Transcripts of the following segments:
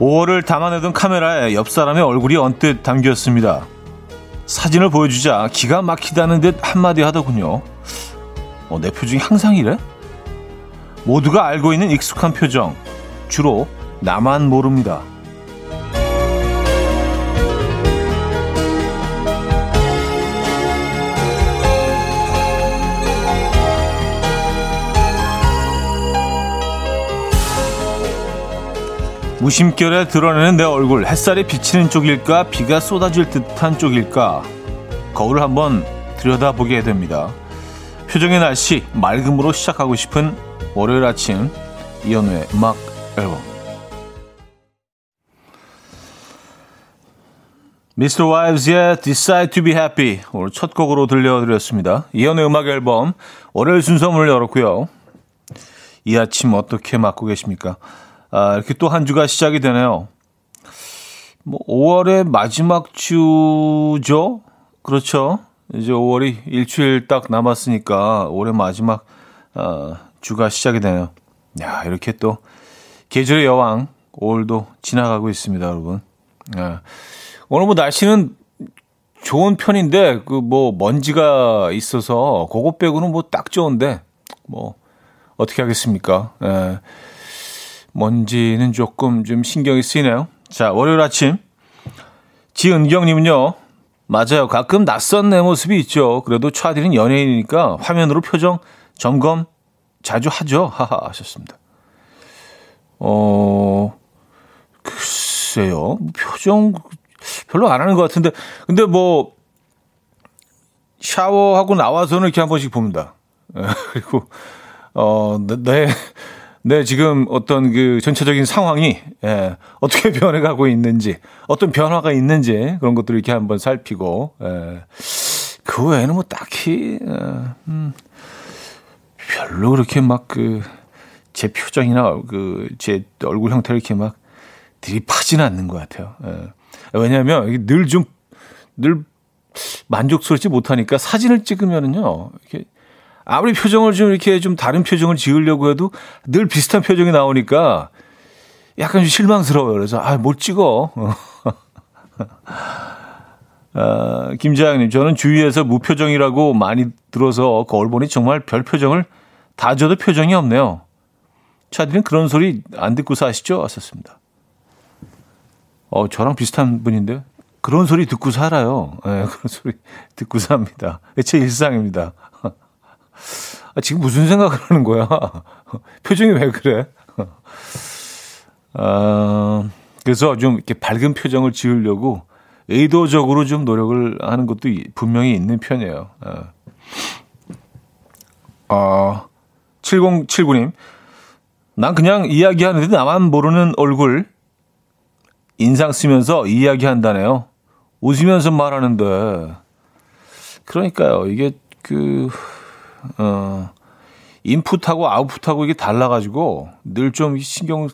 5월을 담아내던 카메라에 옆 사람의 얼굴이 언뜻 담겼습니다. 사진을 보여주자 기가 막히다는 듯 한마디 하더군요. 어, 내 표정이 항상 이래? 모두가 알고 있는 익숙한 표정. 주로 나만 모릅니다. 무심결에 드러내는 내 얼굴 햇살이 비치는 쪽일까 비가 쏟아질 듯한 쪽일까 거울을 한번 들여다보게 됩니다. 표정의 날씨 맑음으로 시작하고 싶은 월요일 아침 이연우의 음악 앨범 미스터 와이브스의 Decide to be Happy 오늘 첫 곡으로 들려드렸습니다. 이연우의 음악 앨범 월요일 순서 문을 열었고요. 이 아침 어떻게 맞고 계십니까? 아, 이렇게 또 한 주가 시작이 되네요. 뭐 5월의 마지막 주죠. 그렇죠. 이제 5월이 일주일 딱 남았으니까 올해 마지막 어, 주가 시작이 되네요. 야, 이렇게 또 계절의 여왕 5월도 지나가고 있습니다, 여러분. 야, 오늘 뭐 날씨는 좋은 편인데 그 뭐 먼지가 있어서 그것 빼고는 뭐 딱 좋은데 뭐 어떻게 하겠습니까? 예. 먼지는 조금 좀 신경이 쓰이네요. 자, 월요일 아침. 지은경님은요, 맞아요. 가끔 낯선 내 모습이 있죠. 그래도 차디는 연예인이니까 화면으로 표정 점검 자주 하죠. 하하 하셨습니다. 어, 글쎄요. 표정 별로 안 하는 것 같은데. 근데 뭐, 샤워하고 나와서는 이렇게 한 번씩 봅니다. 그리고, 어, 내, 네, 지금 어떤 그 전체적인 상황이 예, 어떻게 변해가고 있는지, 어떤 변화가 있는지 그런 것들을 이렇게 한번 살피고 예, 그 외에는 뭐 딱히 예, 음, 별로 그렇게 막 그 제 표정이나 그 제 얼굴 형태를 이렇게 막 들이파지는 않는 것 같아요. 예. 왜냐하면 늘 좀 늘 만족스럽지 못하니까 사진을 찍으면은요 이렇게 아무리 표정을 좀 이렇게 좀 다른 표정을 지으려고 해도 늘 비슷한 표정이 나오니까 약간 좀 실망스러워요. 그래서 아, 못 찍어. 아, 김재학님, 저는 주위에서 무표정이라고 많이 들어서 거울 보니 정말 별 표정을 다 줘도 표정이 없네요. 차디는 그런 소리 안 듣고 사시죠? 왔었습니다. 어, 저랑 비슷한 분인데 그런 소리 듣고 살아요. 예, 네, 그런 소리 듣고 삽니다. 제 일상입니다. 아, 지금 무슨 생각을 하는 거야? 표정이 왜 그래? 아, 그래서 좀 이렇게 밝은 표정을 지으려고 의도적으로 좀 노력을 하는 것도 분명히 있는 편이에요. 아, 어, 7079님. 난 그냥 이야기하는데 나만 모르는 얼굴 인상 쓰면서 이야기한다네요. 웃으면서 말하는데. 그러니까요. 이게 그 어, 인풋하고 아웃풋하고 이게 달라가지고 늘 좀 신경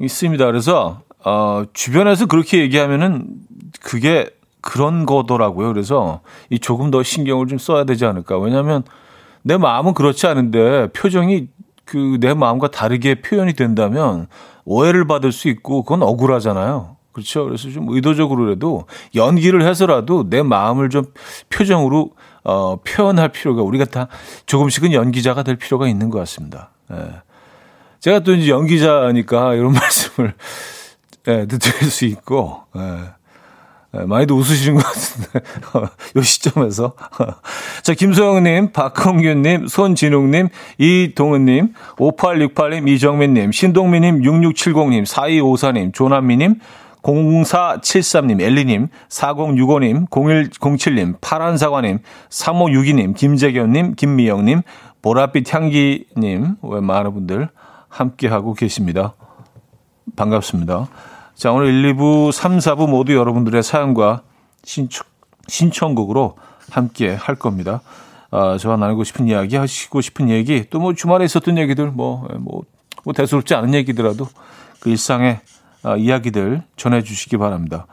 이 씁니다. 그래서 어, 주변에서 그렇게 얘기하면은 그게 그런 거더라고요. 그래서 이 조금 더 신경을 좀 써야 되지 않을까. 왜냐하면 내 마음은 그렇지 않은데 표정이 그 내 마음과 다르게 표현이 된다면 오해를 받을 수 있고 그건 억울하잖아요. 그렇죠. 그래서 좀 의도적으로라도 연기를 해서라도 내 마음을 좀 표정으로 어, 표현할 필요가 우리가 다 조금씩은 연기자가 될 필요가 있는 것 같습니다. 예. 제가 또 이제 연기자니까 이런 말씀을 예, 드릴 수 있고 예. 예, 많이도 웃으시는 것 같은데 요 시점에서 자 김소영님, 박홍균님, 손진웅님, 이동은님, 5868님, 이정민님, 신동민님, 6670님, 4254님, 조남미님, 0473님, 엘리님, 4065님, 0107님, 파란사과님, 3562님, 김재견님, 김미영님, 보랏빛 향기님, 왜 많은 분들 함께하고 계십니다. 반갑습니다. 자, 오늘 1, 2부, 3, 4부 모두 여러분들의 사연과 신청, 신청곡으로 함께 할 겁니다. 아, 저와 나누고 싶은 이야기, 하시고 싶은 얘기, 또 뭐 주말에 있었던 얘기들, 뭐, 뭐, 뭐 대수롭지 않은 얘기더라도 그 일상의 어, 이야기들 전해주시기 바랍니다.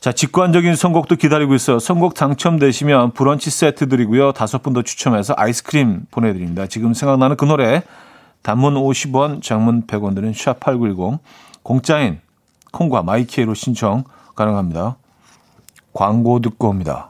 자, 직관적인 선곡도 기다리고 있어요. 선곡 당첨되시면 브런치 세트 드리고요. 다섯 분 더 추첨해서 아이스크림 보내드립니다. 지금 생각나는 그 노래, 단문 50원, 장문 100원 드는 샵8910, 공짜인 콩과 마이키에로 신청 가능합니다. 광고 듣고 옵니다.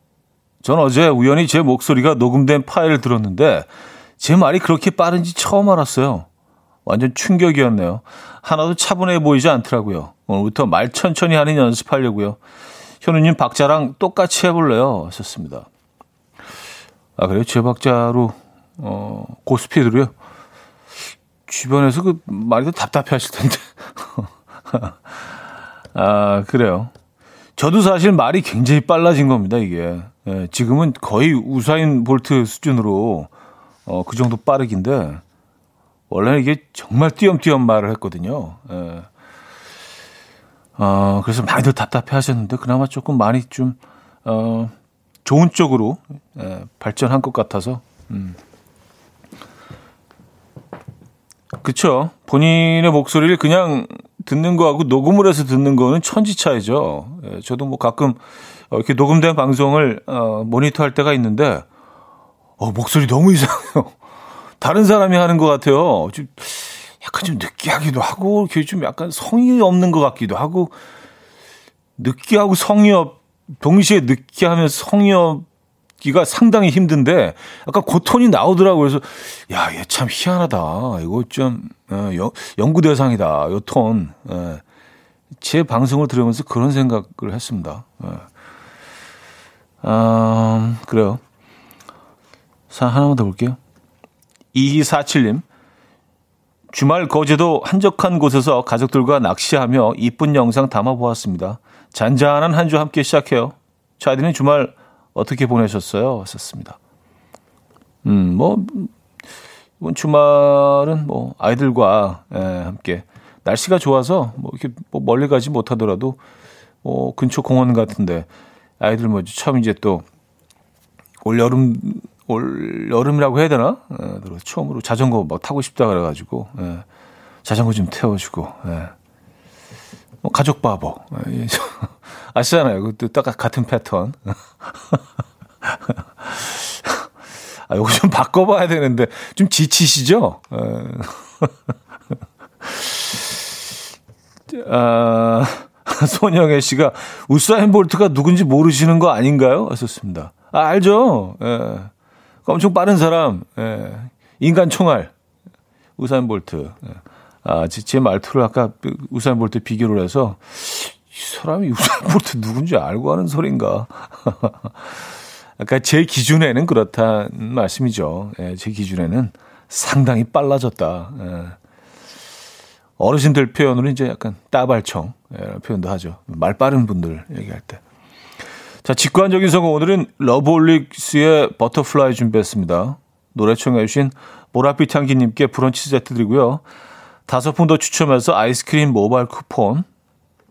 전 어제 우연히 제 목소리가 녹음된 파일을 들었는데 제 말이 그렇게 빠른지 처음 알았어요. 완전 충격이었네요. 하나도 차분해 보이지 않더라고요. 오늘부터 말 천천히 하는 연습하려고요. 현우님 박자랑 똑같이 해볼래요? 하셨습니다. 아, 그래요? 제 박자로, 어, 고스피드로요? 주변에서 그 말이 더 답답해 하실 텐데. 아, 그래요. 저도 사실 말이 굉장히 빨라진 겁니다, 이게. 예, 지금은 거의 우사인 볼트 수준으로, 어, 그 정도 빠르긴데, 원래는 이게 정말 띄엄띄엄 말을 했거든요. 예. 어, 그래서 많이들 답답해 하셨는데, 그나마 조금 많이 좀, 어, 좋은 쪽으로 예, 발전한 것 같아서, 음. 그쵸. 본인의 목소리를 그냥 듣는 거하고 녹음을 해서 듣는 거는 천지 차이죠. 예, 저도 뭐 가끔 이렇게 녹음된 방송을 어, 모니터 할 때가 있는데, 어, 목소리 너무 이상해요. 다른 사람이 하는 것 같아요. 좀, 약간 좀 느끼하기도 하고, 이렇게 좀 약간 성의 없는 것 같기도 하고, 느끼하고 성의 없, 동시에 느끼하면서 성의 없 기가 상당히 힘든데, 약간 그 톤이 나오더라고요. 그래서, 야, 얘 참 희한하다. 이거 좀, 어, 연, 연구 대상이다. 요 톤. 예. 제 방송을 들으면서 그런 생각을 했습니다. 예. 아, 그래요. 사 하나만 더 볼게요. 2247님. 주말 거제도 한적한 곳에서 가족들과 낚시하며 이쁜 영상 담아 보았습니다. 잔잔한 한 주 함께 시작해요. 차디는 주말 어떻게 보내셨어요? 하셨습니다. 음, 뭐, 이번 주말은 뭐, 아이들과 예, 함께 날씨가 좋아서 뭐, 이렇게 뭐 멀리 가지 못하더라도 뭐, 근처 공원 같은데 아이들 뭐, 처음 이제 또 올 여름 올 여름이라고 해야 되나? 예, 처음으로 자전거 막 타고 싶다 그래가지고 예, 자전거 좀 태워주고 예. 뭐 가족 바보 예, 아시잖아요. 그것도 딱 같은 패턴. 아, 요거 좀 바꿔봐야 되는데 좀 지치시죠? 예. 아, 손영애 씨가 우사인 볼트가 누군지 모르시는 거 아닌가요? 하셨습니다. 아, 알죠. 예. 엄청 빠른 사람, 예. 인간 총알, 우사인 볼트. 예. 아, 제, 제 말투를 아까 우사인 볼트 비교를 해서 이 사람이 우사인 볼트 누군지 알고 하는 소린가. 아까 제 기준에는 그렇다는 말씀이죠. 예, 제 기준에는 상당히 빨라졌다. 예. 어르신들 표현으로 이제 약간 따발총 예, 표현도 하죠. 말 빠른 분들 얘기할 때. 자, 직관적인 선곡 오늘은 러브홀릭스의 버터플라이 준비했습니다. 노래 청해주신 보랏빛 향기님께 브런치 세트 드리고요. 다섯 분 더 추첨해서 아이스크림 모바일 쿠폰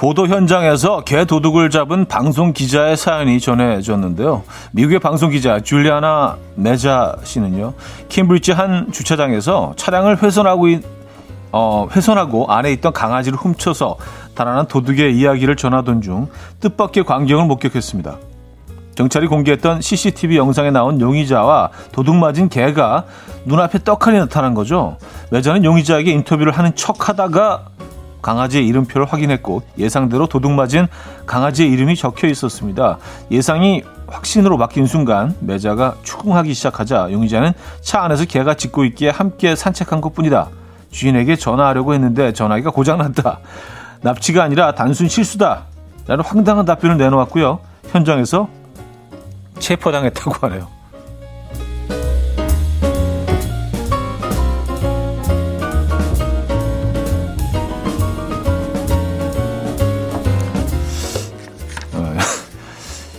보도 현장에서 개 도둑을 잡은 방송 기자의 사연이 전해졌는데요. 미국의 방송 기자 줄리아나 메자 씨는요, 캠브리지 한 주차장에서 차량을 훼손하고 어, 훼손하고 안에 있던 강아지를 훔쳐서 달아난 도둑의 이야기를 전하던 중 뜻밖의 광경을 목격했습니다. 경찰이 공개했던 CCTV 영상에 나온 용의자와 도둑 맞은 개가 눈앞에 떡하니 나타난 거죠. 매자는 용의자에게 인터뷰를 하는 척 하다가 강아지의 이름표를 확인했고 예상대로 도둑맞은 강아지의 이름이 적혀 있었습니다. 예상이 확신으로 바뀐 순간 매자가 추궁하기 시작하자 용의자는 차 안에서 개가 짖고 있기에 함께 산책한 것뿐이다. 주인에게 전화하려고 했는데 전화기가 고장났다. 납치가 아니라 단순 실수다. 라는 황당한 답변을 내놓았고요. 현장에서 체포당했다고 하네요.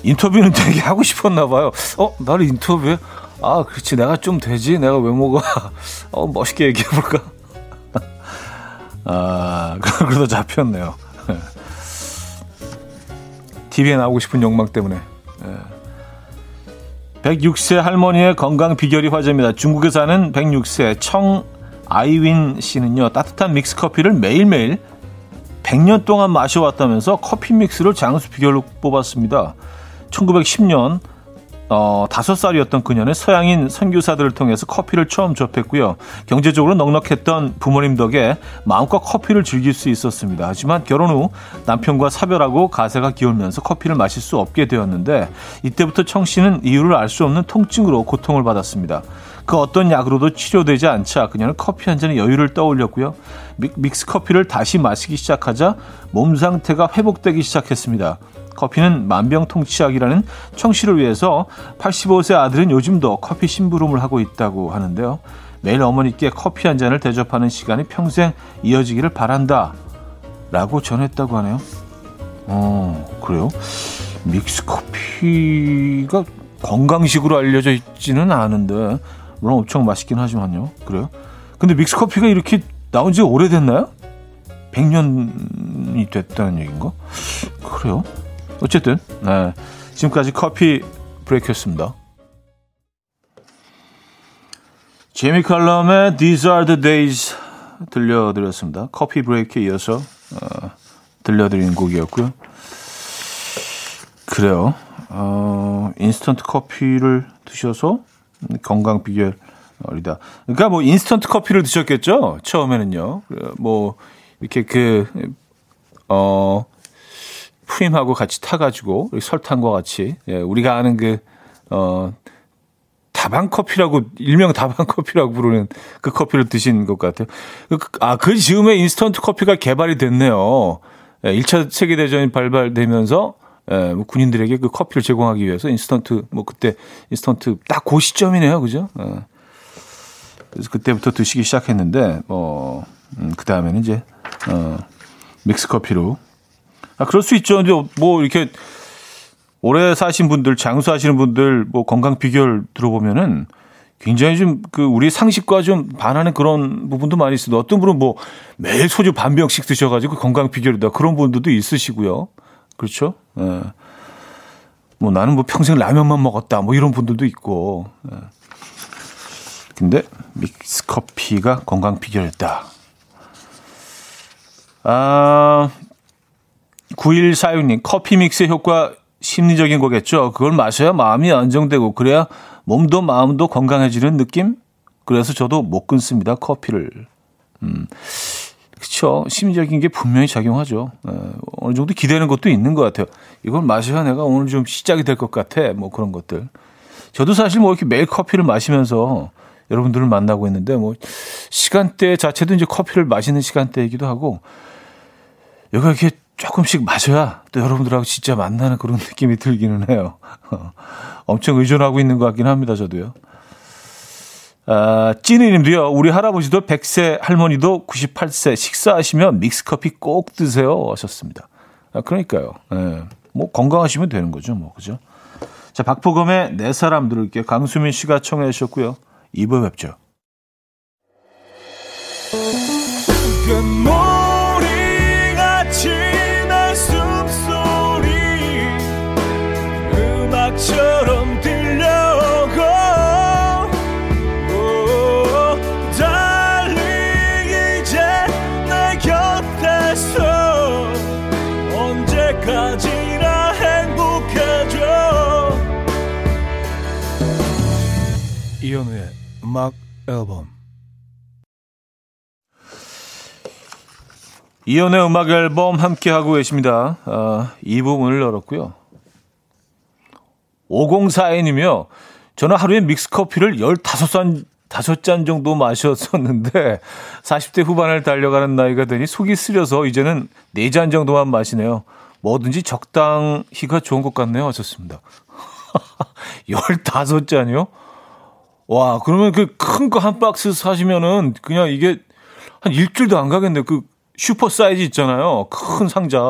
인터뷰는 되게 하고 싶었나 봐요. 어, 나를 인터뷰해? 아, 그렇지. 내가 좀 되지. 내가 외모가 어, 멋있게 얘기해 볼까? 아, 그러다 잡혔네요. TV에 나오고 싶은 욕망 때문에. 106세 할머니의 건강 비결이 화제입니다. 중국에 사는 106세 청 아이윈 씨는요, 따뜻한 믹스 커피를 매일매일 100년 동안 마셔왔다면서 커피 믹스를 장수 비결로 뽑았습니다. 1910년 어, 5살이었던 그녀는 서양인 선교사들을 통해서 커피를 처음 접했고요. 경제적으로 넉넉했던 부모님 덕에 마음껏 커피를 즐길 수 있었습니다. 하지만 결혼 후 남편과 사별하고 가세가 기울면서 커피를 마실 수 없게 되었는데 이때부터 청 씨는 이유를 알 수 없는 통증으로 고통을 받았습니다. 그 어떤 약으로도 치료되지 않자 그녀는 커피 한 잔의 여유를 떠올렸고요. 믹스 커피를 다시 마시기 시작하자 몸 상태가 회복되기 시작했습니다. 커피는 만병통치약이라는 청취를 위해서 85세 아들은 요즘도 커피 심부름을 하고 있다고 하는데요. 매일 어머니께 커피 한 잔을 대접하는 시간이 평생 이어지기를 바란다. 라고 전했다고 하네요. 어, 그래요? 믹스 커피가 건강식으로 알려져 있지는 않은데, 물론 엄청 맛있긴 하지만요. 그래요? 근데 믹스 커피가 이렇게 나온 지 오래됐나요? 100년이 됐다는 얘기인가? 그래요? 어쨌든 네. 지금까지 커피 브레이크였습니다. 제미 칼럼의 These Are The Days 들려드렸습니다. 커피 브레이크에 이어서 어, 들려드린 곡이었고요. 그래요. 어, 인스턴트 커피를 드셔서 건강 비결이다. 그러니까 뭐 인스턴트 커피를 드셨겠죠? 처음에는요. 뭐 이렇게 그 어, 프림하고 같이 타가지고 설탕과 같이 예, 우리가 아는 그 어, 다방 커피라고 일명 다방 커피라고 부르는 그 커피를 드신 것 같아요. 그, 아, 그 즈음에 인스턴트 커피가 개발이 됐네요. 예, 1차 세계 대전이 발발되면서 예, 뭐 군인들에게 그 커피를 제공하기 위해서 인스턴트 뭐 그때 인스턴트 딱 그 시점이네요, 그죠? 예. 그래서 그때부터 드시기 시작했는데 뭐 음, 그 다음에는 이제 어, 믹스 커피로 아, 그럴 수 있죠. 근데 뭐 이렇게 오래 사신 분들, 장수하시는 분들 뭐 건강 비결 들어보면은 굉장히 좀 그 우리 상식과 좀 반하는 그런 부분도 많이 있어요. 어떤 분은 뭐 매일 소주 반 병씩 드셔가지고 건강 비결이다 그런 분들도 있으시고요. 그렇죠? 예. 뭐 나는 뭐 평생 라면만 먹었다 뭐 이런 분들도 있고. 예. 근데 믹스 커피가 건강 비결이다. 아, 9146님, 커피 믹스의 효과 심리적인 거겠죠. 그걸 마셔야 마음이 안정되고 그래야 몸도 마음도 건강해지는 느낌? 그래서 저도 못 끊습니다. 커피를. 음. 그쵸. 심리적인 게 분명히 작용하죠. 에, 네, 어느 정도 기대는 것도 있는 것 같아요. 이걸 마셔야 내가 오늘 좀 시작이 될 것 같아. 뭐 그런 것들. 저도 사실 뭐 이렇게 매일 커피를 마시면서 여러분들을 만나고 있는데 뭐 시간대 자체도 이제 커피를 마시는 시간대이기도 하고 여기가 이렇게 조금씩 마셔야 또 여러분들하고 진짜 만나는 그런 느낌이 들기는 해요. 엄청 의존하고 있는 것 같긴 합니다, 저도요. 아, 찐이님도요, 우리 할아버지도 100세, 할머니도 98세, 식사하시면 믹스커피 꼭 드세요. 하셨습니다. 아, 그러니까요. 예. 뭐, 건강하시면 되는 거죠, 뭐, 그죠? 자, 박보검의 네 사람 들을게요. 강수민 씨가 청해 주셨고요. 2부 뵙죠. 음악 앨범 이연의 음악 앨범 함께 하고 계십니다. 아, 2부 문을 열었고요. 5042님이요. 저는 하루에 믹스커피를 15잔, 5잔 정도 마셨었는데 40대 후반을 달려가는 나이가 되니 속이 쓰려서 이제는 4잔 정도만 마시네요. 뭐든지 적당히가 좋은 것 같네요. 하셨습니다. 15잔이요? 와, 그러면 그 큰 거 한 박스 사시면은 그냥 이게 한 일주일도 안 가겠네요. 그 슈퍼 사이즈 있잖아요. 큰 상자.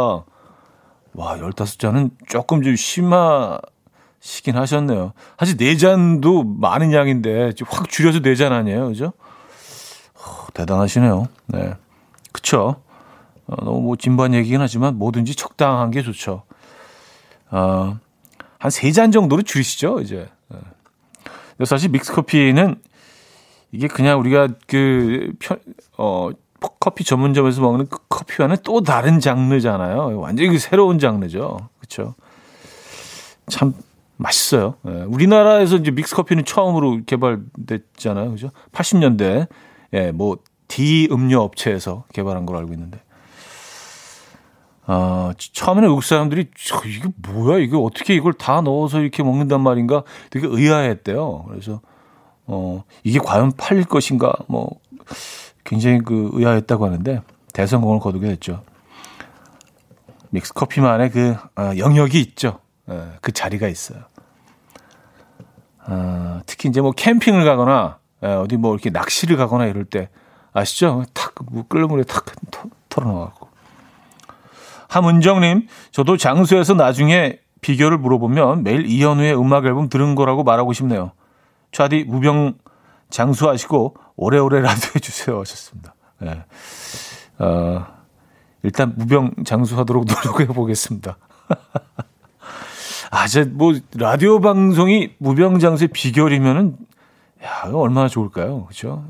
와, 15잔은 조금 좀 심하시긴 하셨네요. 사실 4잔도 많은 양인데 확 줄여서 4잔 아니에요. 그죠? 어, 대단하시네요. 네. 그쵸. 어, 너무 뭐 진부한 얘기긴 하지만 뭐든지 적당한 게 좋죠. 어, 한 3잔 정도로 줄이시죠, 이제. 네. 사실 믹스커피는 이게 그냥 우리가 그, 편, 어, 커피 전문점에서 먹는 그 커피와는 또 다른 장르잖아요. 완전히 새로운 장르죠. 그렇죠? 참 맛있어요. 예, 우리나라에서 이제 믹스 커피는 처음으로 개발됐잖아요. 그죠? 80년대 예, 뭐 D 음료 업체에서 개발한 걸로 알고 있는데. 아, 처음에는 외국 사람들이 저 이게 뭐야? 이게 어떻게 이걸 다 넣어서 이렇게 먹는단 말인가? 되게 의아했대요. 그래서 어, 이게 과연 팔릴 것인가? 뭐 굉장히 그 의아했다고 하는데 대성공을 거두게 됐죠. 믹스 커피만의 그 어, 영역이 있죠. 예, 그 자리가 있어요. 어, 특히 이제 뭐 캠핑을 가거나 예, 어디 뭐 이렇게 낚시를 가거나 이럴 때 아시죠? 탁 끓는 물에 탁 털어넣어갖고. 함은정님, 저도 장수에서 나중에 비결을 물어보면 매일 이현우의 음악 앨범 들은 거라고 말하고 싶네요. 차디 무병 장수하시고 오래오래 라디오 해주세요 하셨습니다. 네. 어, 일단 무병 장수하도록 노력해 보겠습니다. 아, 이제 뭐 라디오 방송이 무병 장수의 비결이면은 야, 얼마나 좋을까요? 그렇죠?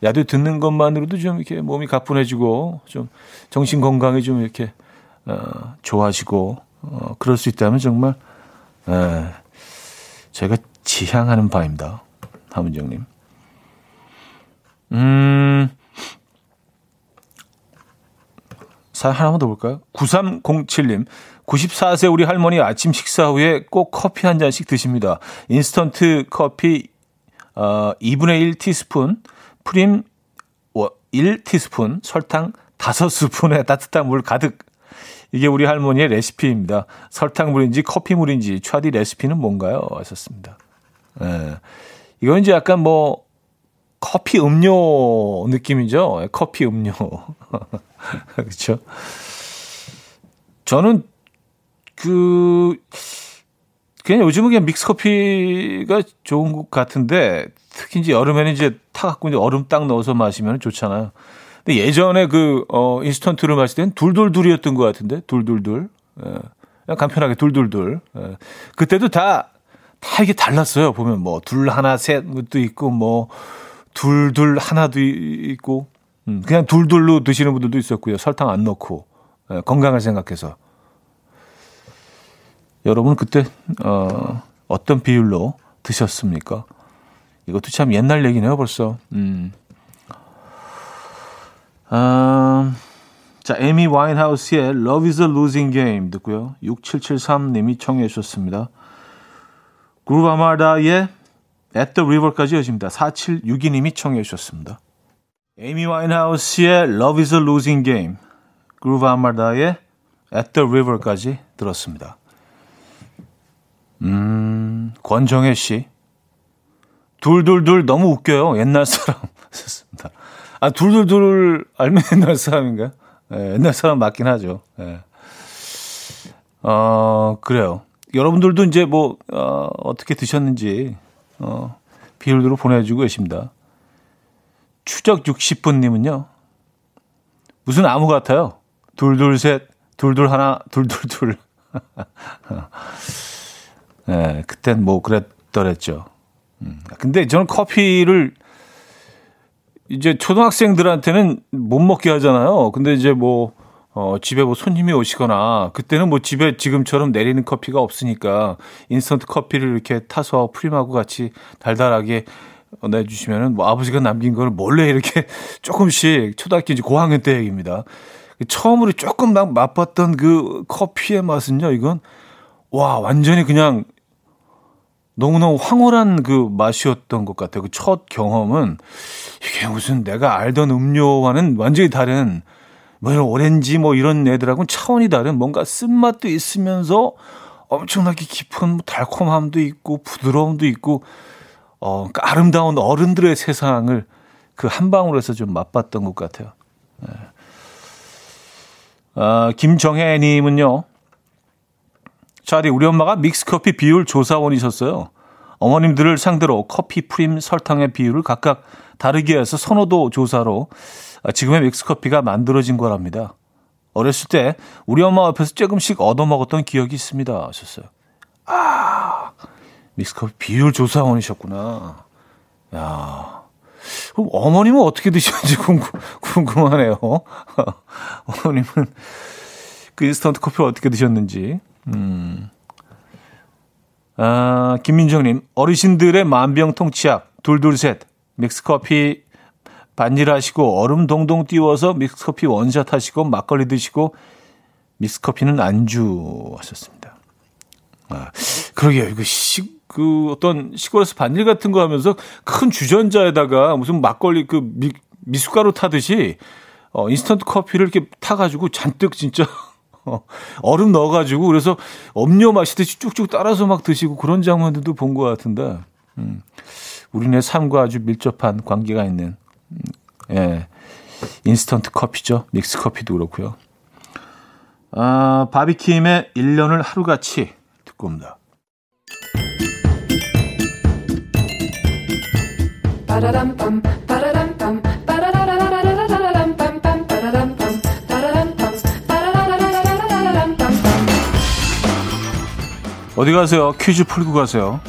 라디오 듣는 것만으로도 좀 이렇게 몸이 가뿐해지고 좀 정신 건강이 좀 이렇게 어, 좋아지고 어, 그럴 수 있다면 정말 에, 제가 지향하는 바입니다. 하문정님. 음, 사연 하나만 더 볼까요? 9307님. 94세 우리 할머니 아침 식사 후에 꼭 커피 한 잔씩 드십니다. 인스턴트 커피 어, 2분의 1 티스푼, 프림 1 티스푼, 설탕 5스푼에 따뜻한 물 가득. 이게 우리 할머니의 레시피입니다. 설탕물인지 커피물인지 차디 레시피는 뭔가요? 하셨습니다. 예. 이건 이제 약간 뭐 커피 음료 느낌이죠. 커피 음료. 그렇죠? 저는 그 그냥 요즘은 그냥 믹스 커피가 좋은 것 같은데 특히 이제 여름에는 이제 타 갖고 이제 얼음 딱 넣어서 마시면 좋잖아요. 근데 예전에 그, 어, 인스턴트를 마실 땐 둘둘둘이었던 것 같은데, 둘둘둘. 예. 간편하게 둘둘둘. 예. 그때도 다, 다 이게 달랐어요. 보면 뭐, 둘, 하나, 셋도 있고, 뭐, 둘 둘 하나도 있고 음, 그냥 둘둘로 드시는 분들도 있었고요. 설탕 안 넣고 예, 건강을 생각해서 여러분 그때 어, 어떤 비율로 드셨습니까? 이것도 참 옛날 얘기네요, 벌써. 음. 아, 자, 에미 와인하우스의 Love is a Losing Game 듣고요. 6773님이 청해 주셨습니다. 그루브 아마다의 At the River까지 이어집니다. 4762님이 청해 주셨습니다. 에이미 와인하우스의 Love is a Losing Game, 그루브 아마다의 At the River까지 들었습니다. 음, 권정혜 씨. 둘둘둘 너무 웃겨요. 옛날 사람. 썼습니다. 아, 둘둘둘 알면 옛날 사람인가요? 네, 옛날 사람 맞긴 하죠. 네. 어, 그래요. 여러분들도 이제 뭐, 어, 어떻게 드셨는지, 어, 비율로 보내주고 계십니다. 추적 60분님은요, 무슨 나무 같아요? 둘, 둘, 셋, 둘, 둘, 하나, 둘, 둘, 둘. 네, 그땐 뭐 그랬더랬죠. 음, 근데 저는 커피를 이제 초등학생들한테는 못 먹게 하잖아요. 근데 이제 뭐 어, 집에 뭐 손님이 오시거나 그때는 뭐 집에 지금처럼 내리는 커피가 없으니까 인스턴트 커피를 이렇게 타서 프림하고 같이 달달하게 내주시면은 뭐 아버지가 남긴 거를 몰래 이렇게 조금씩 초등학교 이제 고학년 때 얘기입니다. 처음으로 조금 막 맛봤던 그 커피의 맛은요, 이건, 와, 완전히 그냥 너무너무 황홀한 그 맛이었던 것 같아요. 그 첫 경험은 이게 무슨 내가 알던 음료와는 완전히 다른 뭐 이런 오렌지 뭐 이런 애들하고는 차원이 다른 뭔가 쓴맛도 있으면서 엄청나게 깊은 뭐 달콤함도 있고 부드러움도 있고 어, 그러니까 아름다운 어른들의 세상을 그 한 방울에서 좀 맛봤던 것 같아요. 네. 아, 김정혜님은요. 차디 우리 엄마가 믹스커피 비율 조사원이셨어요. 어머님들을 상대로 커피, 프림, 설탕의 비율을 각각 다르게 해서 선호도 조사로 지금의 믹스커피가 만들어진 거랍니다. 어렸을 때 우리 엄마 앞에서 조금씩 얻어먹었던 기억이 있습니다. 하셨어요. 아, 믹스커피 비율 조사원이셨구나. 야, 그럼 어머님은 어떻게 드시는지 궁금, 궁금하네요. 어머님은 그 인스턴트 커피를 어떻게 드셨는지. 음. 아, 김민정님, 어르신들의 만병통치약, 둘둘셋, 믹스커피 반일 하시고, 얼음 동동 띄워서 믹스커피 원샷 하시고, 막걸리 드시고, 믹스커피는 안주 하셨습니다. 아, 그러게요. 이거 시, 그 어떤 시골에서 반일 같은 거 하면서 큰 주전자에다가 무슨 막걸리 그 미, 미숫가루 타듯이 어, 인스턴트 커피를 이렇게 타가지고 잔뜩 진짜 어, 얼음 넣어가지고 그래서 음료 마시듯이 쭉쭉 따라서 막 드시고 그런 장면들도 본 것 같은데 음, 우리네 삶과 아주 밀접한 관계가 있는 음, 예, 인스턴트 커피죠. 믹스 커피도 그렇고요. 아, 바비킴의 1년을 하루같이 듣고 옵니다. 어디 가세요? 퀴즈 풀고 가세요.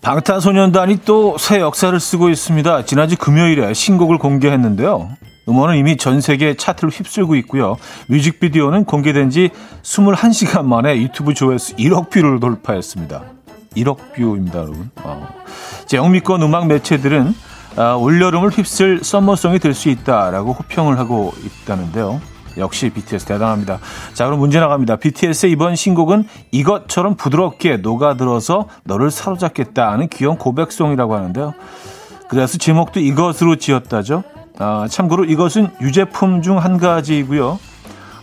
방탄소년단이 또 새 역사를 쓰고 있습니다. 지난주 금요일에 신곡을 공개했는데요. 음원은 이미 전 세계 차트를 휩쓸고 있고요. 뮤직비디오는 공개된 지 21시간 만에 유튜브 조회수 1억 view를 돌파했습니다. 1억 view입니다, 여러분. 어. 영미권 음악 매체들은 아, 올여름을 휩쓸 썸머송이 될 수 있다라고 호평을 하고 있다는데요. 역시 BTS 대단합니다. 자, 그럼 문제 나갑니다. BTS의 이번 신곡은 이것처럼 부드럽게 녹아들어서 너를 사로잡겠다는 귀여운 고백송이라고 하는데요. 그래서 제목도 이것으로 지었다죠. 아, 참고로 이것은 유제품 중 한 가지이고요.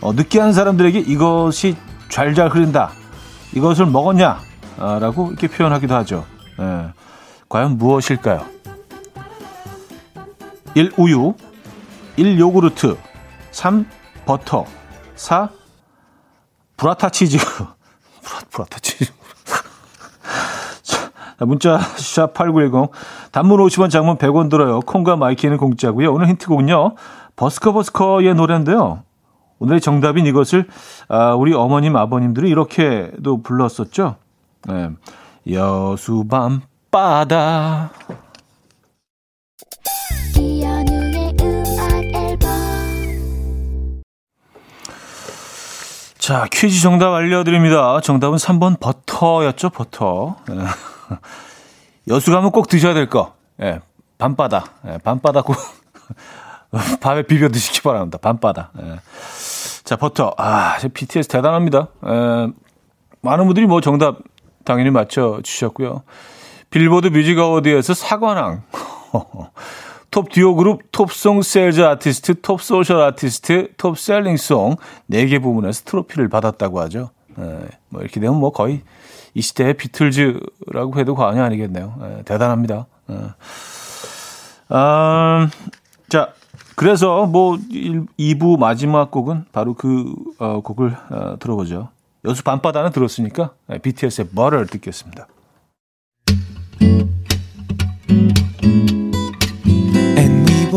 어, 느끼한 사람들에게 이것이 잘잘 흐른다. 이것을 먹었냐? 아, 라고 이렇게 표현하기도 하죠. 예. 과연 무엇일까요? 1. 우유 2. 요구르트 3. 버터 4. 부라타 치즈 부라타 치즈 자, 문자 샵 8910 단문 50원 장문 100원 들어요. 콩과 마이 K는 공짜고요. 오늘 힌트곡은요. 버스커 버스커의 노래인데요. 오늘의 정답인 이것을 아, 우리 어머님 아버님들이 이렇게도 불렀었죠. 네. 여수 밤 바다 자, 퀴즈 정답 알려드립니다. 정답은 3번 버터였죠, 버터. 예. 여수 가면 꼭 드셔야 될 거. 예, 밤바다. 예, 밤바다 꼭 밤에 비벼 드시기 바랍니다. 밤바다. 예. 자, 버터. 아, BTS 대단합니다. 예, 많은 분들이 뭐 정답 당연히 맞춰 주셨고요. 빌보드 뮤직 어워드에서 사관왕. Top Duo Group, Top Song Sales Artist, Top Social Artist, Top Selling Song 4개 부문에서 트로피를 받았다고 하죠. 예, 뭐 이렇게 되면 뭐 거의 이 시대의 비틀즈라고 해도 과언이 아니겠네요. 예, 대단합니다. 예. 아, 자, 그래서 뭐 2부 마지막 곡은 바로 그 어, 곡을 어, 들어보죠. 여수 밤바다는 들었으니까 BTS의 Butter 듣겠습니다.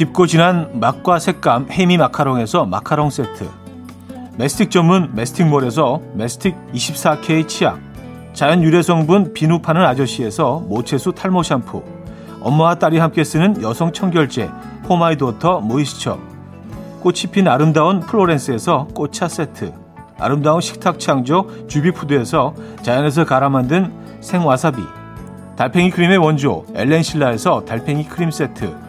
깊고 진한 맛과 색감 해미 마카롱에서 마카롱 세트. 메스틱 전문 메스틱몰에서 메스틱 24K 치약. 자연 유래 성분 비누 파는 아저씨에서 모체수 탈모 샴푸. 엄마와 딸이 함께 쓰는 여성 청결제 포마이도터 모이스처. 꽃이 핀 아름다운 플로렌스에서 꽃차 세트. 아름다운 식탁 창조 주비푸드에서 자연에서 갈아 만든 생와사비. 달팽이 크림의 원조 엘렌실라에서 달팽이 크림 세트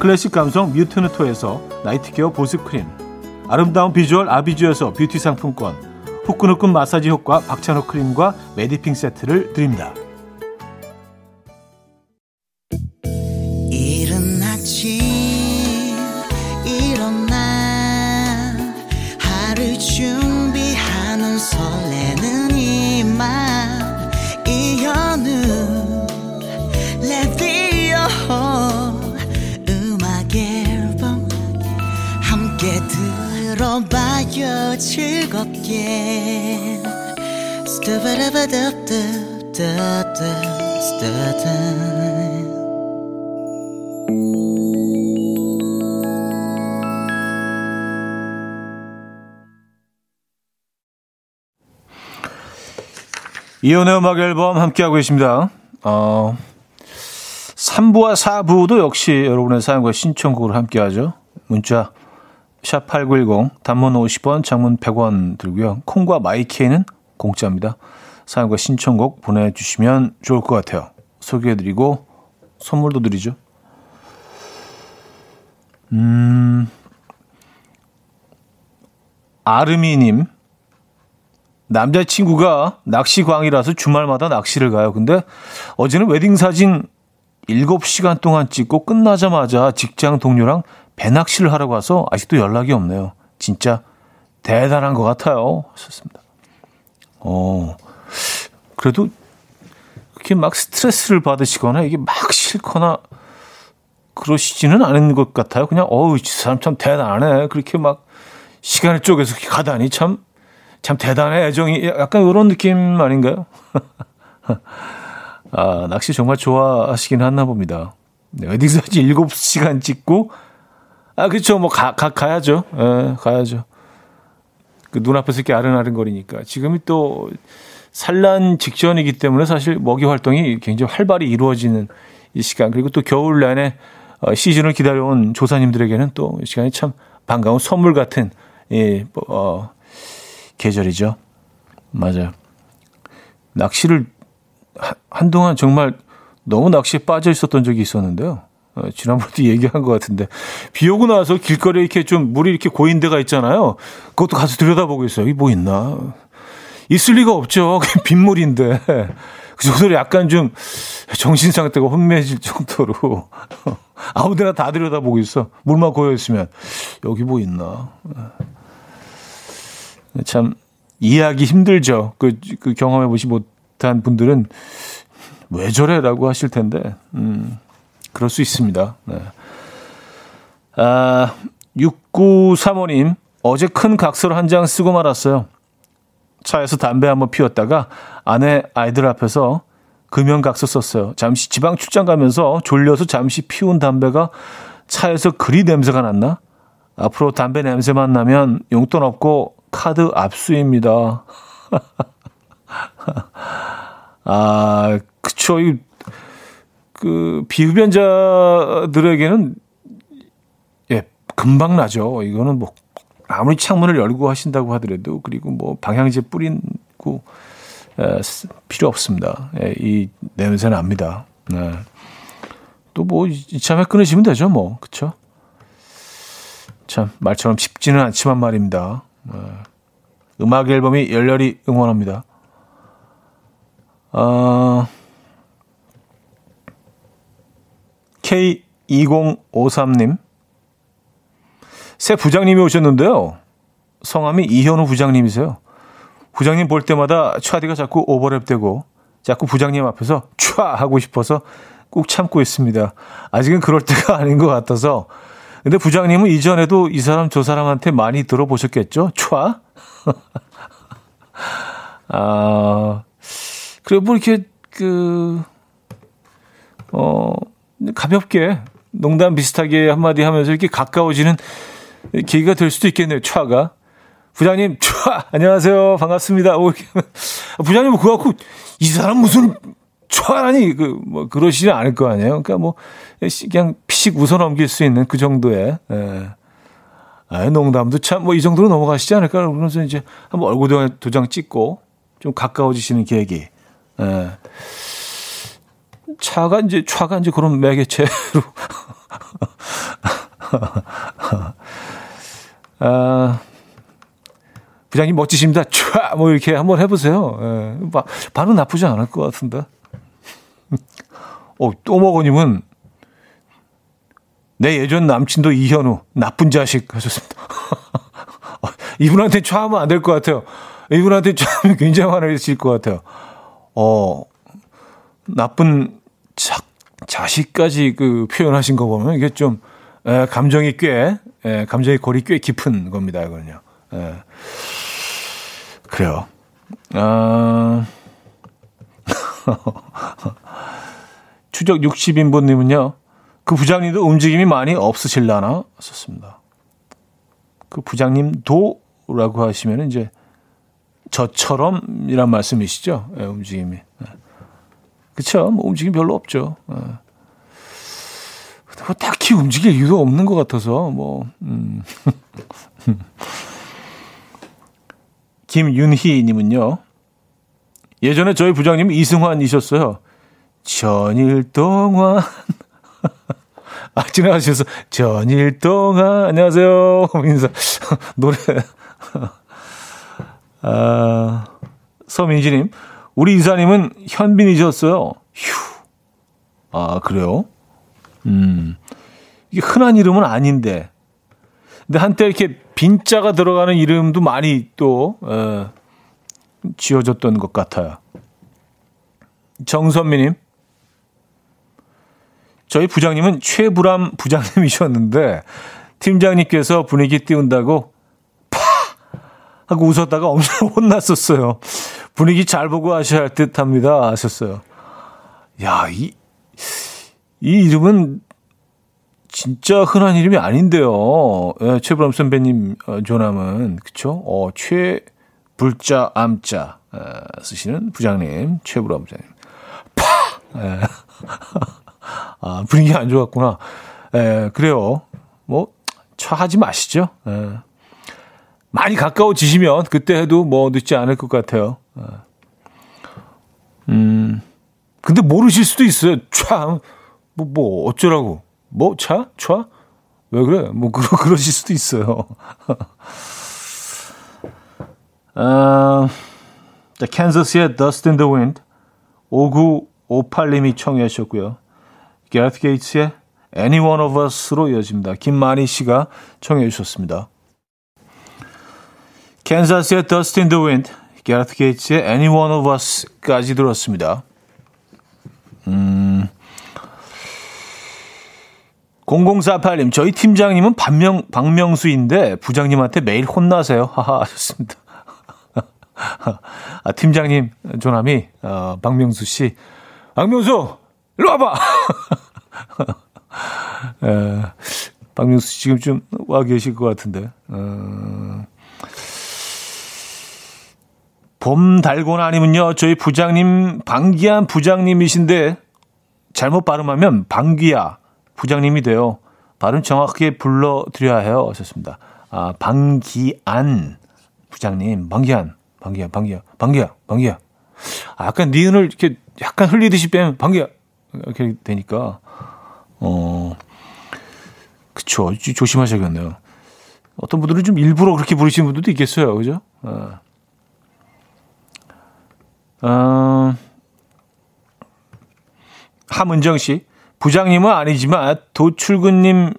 클래식 감성 뮤트누토에서 night care 보습크림 아름다운 비주얼 아비주에서 뷰티 상품권 후끈후끈 마사지 효과 박찬호 크림과 메디핑 세트를 드립니다. 즐겁게 이연의 음악 앨범 함께하고 계십니다. 어, 3부와 4부도 역시 여러분의 사연과 신청곡을 함께하죠. 문자 샵8910 단문 50원 장문 100원 들고요. 콩과 마이케이는 공짜입니다. 사연과 신청곡 보내주시면 좋을 것 같아요. 소개해드리고 선물도 드리죠. 음, 아르미님. 남자친구가 낚시광이라서 주말마다 낚시를 가요. 근데 어제는 웨딩 사진 7시간 동안 찍고 끝나자마자 직장 동료랑 배낚시를 하러 가서 아직도 연락이 없네요. 진짜 대단한 것 같아요. 하셨습니다. 어, 그래도 그렇게 막 스트레스를 받으시거나 이게 막 싫거나 그러시지는 않은 것 같아요. 그냥, 어우, 이 사람 참 대단하네. 그렇게 막 시간을 쪼개서 가다니 참, 참 대단해. 애정이 약간 이런 느낌 아닌가요? 아, 낚시 정말 좋아하시긴 하나 봅니다. 네, 웨딩 사진 7시간 찍고 아, 그렇죠. 뭐, 가, 가, 가야죠. 예, 가야죠. 그 눈앞에서 이렇게 아른아른거리니까. 지금이 또 산란 직전이기 때문에 사실 먹이 활동이 굉장히 활발히 이루어지는 이 시간. 그리고 또 겨울 내내 어, 시즌을 기다려온 조사님들에게는 또이 시간이 참 반가운 선물 같은, 예, 뭐, 어, 계절이죠. 맞아요. 낚시를 한동안 정말 너무 낚시에 빠져 있었던 적이 있었는데요. 어, 지난번에도 얘기한 것 같은데 비 오고 나서 길거리에 이렇게 좀 물이 이렇게 고인 데가 있잖아요. 그것도 가서 들여다보고 있어요. 여기 뭐 있나? 있을 리가 없죠. 빗물인데. 그 정도로 약간 좀 정신 상태가 혼미해질 정도로 아무 데나 다 들여다보고 있어. 물만 고여 있으면 여기 뭐 있나? 참 이해하기 힘들죠. 그, 그 경험해 보시 못한 분들은 왜 저래라고 하실 텐데. 음. 그럴 수 있습니다. 네. 아, 6935님, 어제 큰 각서를 한 장 쓰고 말았어요. 차에서 담배 한번 피웠다가 아내 아이들 앞에서 금연각서 썼어요. 잠시 지방 출장 가면서 졸려서 잠시 피운 담배가 차에서 그리 냄새가 났나? 앞으로 담배 냄새만 나면 용돈 없고 카드 압수입니다. 아, 그쵸. 이 그, 비흡연자들에게는 금방 나죠. 이거는 뭐 아무리 창문을 열고 하신다고 하더라도 그리고 뭐 방향제 뿌리고 에, 필요 없습니다. 에, 이 냄새 납니다. 네. 또뭐 이참에 끊으시면 되죠, 뭐 그렇죠? 참 말처럼 쉽지는 않지만 말입니다. 에, 음악 앨범이 열렬히 응원합니다. 어, K2053님. 새 부장님이 오셨는데요. 성함이 이현우 부장님이세요. 부장님 볼 때마다 차디가 자꾸 오버랩되고 자꾸 부장님 앞에서 촤 하고 싶어서 꾹 참고 있습니다. 아직은 그럴 때가 아닌 것 같아서. 근데 부장님은 이전에도 이 사람 저 사람한테 많이 들어보셨겠죠? 촤? 아, 그래, 뭐 이렇게, 그, 어, 가볍게 농담 비슷하게 한마디 하면서 이렇게 가까워지는 계기가 될 수도 있겠네요, 촤가. 부장님, 촤! 안녕하세요. 반갑습니다. 오, 이렇게. 부장님, 그거 갖고, 이 사람 무슨 촤라니, 그, 뭐, 그러시지 않을 거 아니에요. 그러니까 뭐, 그냥 피식 웃어 넘길 수 있는 그 정도의, 예. 아, 농담도 참, 뭐, 이 정도로 넘어가시지 않을까. 그러면서 이제 한번 얼굴 도장 찍고 좀 가까워지시는 계획이, 예. 차가 이제 그런 매개체로. 아, 부장님 멋지십니다. 촤! 뭐 이렇게 한번 해보세요. 예. 반응 나쁘지 않을 것 같은데. 어, 또먹어님은 내 예전 남친도 이현우, 나쁜 자식 하셨습니다. 이분한테 촤하면 안 될 것 같아요. 이분한테 촤하면 굉장히 화내실 것 같아요. 어, 나쁜 자, 자식까지 그 표현하신 거 보면 이게 좀, 에, 감정이 꽤, 에, 감정의 골이 꽤 깊은 겁니다, 이거는요. 에. 그래요. 아, 추적 60인분님은요, 그 부장님도 움직임이 많이 없으실라나? 썼습니다. 그 부장님도라고 하시면 이제 저처럼이란 말씀이시죠? 예, 움직임이. 예. 그쵸? 뭐 움직임 별로 없죠. 예. 뭐 딱히 움직일 이유도 없는 것 같아서, 뭐, 음. 김윤희님은요, 예전에 저희 부장님 이승환이셨어요. 전일 동안. 아, 지나가셔서, 전일 동안, 안녕하세요. 인사, 노래. 아, 서민지님, 우리 이사님은 현빈이셨어요. 휴. 아, 그래요? 음. 이게 흔한 이름은 아닌데. 근데 한때 이렇게 빈자가 들어가는 이름도 많이 또, 에, 지어졌던 것 같아요. 정선미님. 저희 부장님은 최불암 부장님이셨는데 팀장님께서 분위기 띄운다고 파 하고 웃었다가 엄청 혼났었어요. 분위기 잘 보고 하셔야 할 듯합니다. 하셨어요. 야, 이, 이 이름은 진짜 흔한 이름이 아닌데요. 예, 최불암 선배님 어, 조남은 그쵸? 어, 최불자 암자 어, 쓰시는 부장님 최불암 부장님. 파. 예. 아, 분위기 안 좋았구나. 예, 그래요. 뭐, 처하지 마시죠. 예. 많이 가까워지시면 그때 해도 뭐 늦지 않을 것 같아요. 예. 음, 근데 모르실 수도 있어요. 참, 뭐, 뭐, 어쩌라고. 뭐, 차? 차? 왜 그래? 뭐, 그러, 그러실 수도 있어요. 아, 자, 캔서스의 Dust in the Wind. 5958님이 청해 하셨고요. 게르트 게이츠의 Any One of Us로 이어집니다. 김만희 씨가 청해 주셨습니다. 캔자스의 Dust in the Wind, 게르트 게이츠의 Any One of Us까지 들었습니다. 음, 0048님, 저희 팀장님은 박명, 박명수인데 부장님한테 매일 혼나세요. 하하 하셨습니다. 아, 팀장님, 조남이, 어, 박명수 씨. 박명수! 일로 와봐! 에, 박명수 씨 지금 좀 와 계실 것 같은데. 어, 봄 달고나 아니면요. 저희 부장님, 방기한 부장님이신데, 잘못 발음하면 방귀야 부장님이 돼요. 발음 정확하게 불러드려야 해요. 하셨습니다. 아, 방기안 부장님, 방기안, 방기안, 방기안, 방기안, 방기안. 아, 약간 니은을 이렇게 약간 흘리듯이 빼면 방기안 이렇게 되니까 어, 그쵸. 조심하셔야겠네요. 어떤 분들은 좀 일부러 그렇게 부르시는 분들도 있겠어요. 그죠? 어. 어, 함은정 씨. 부장님은 아니지만 도출근님이라는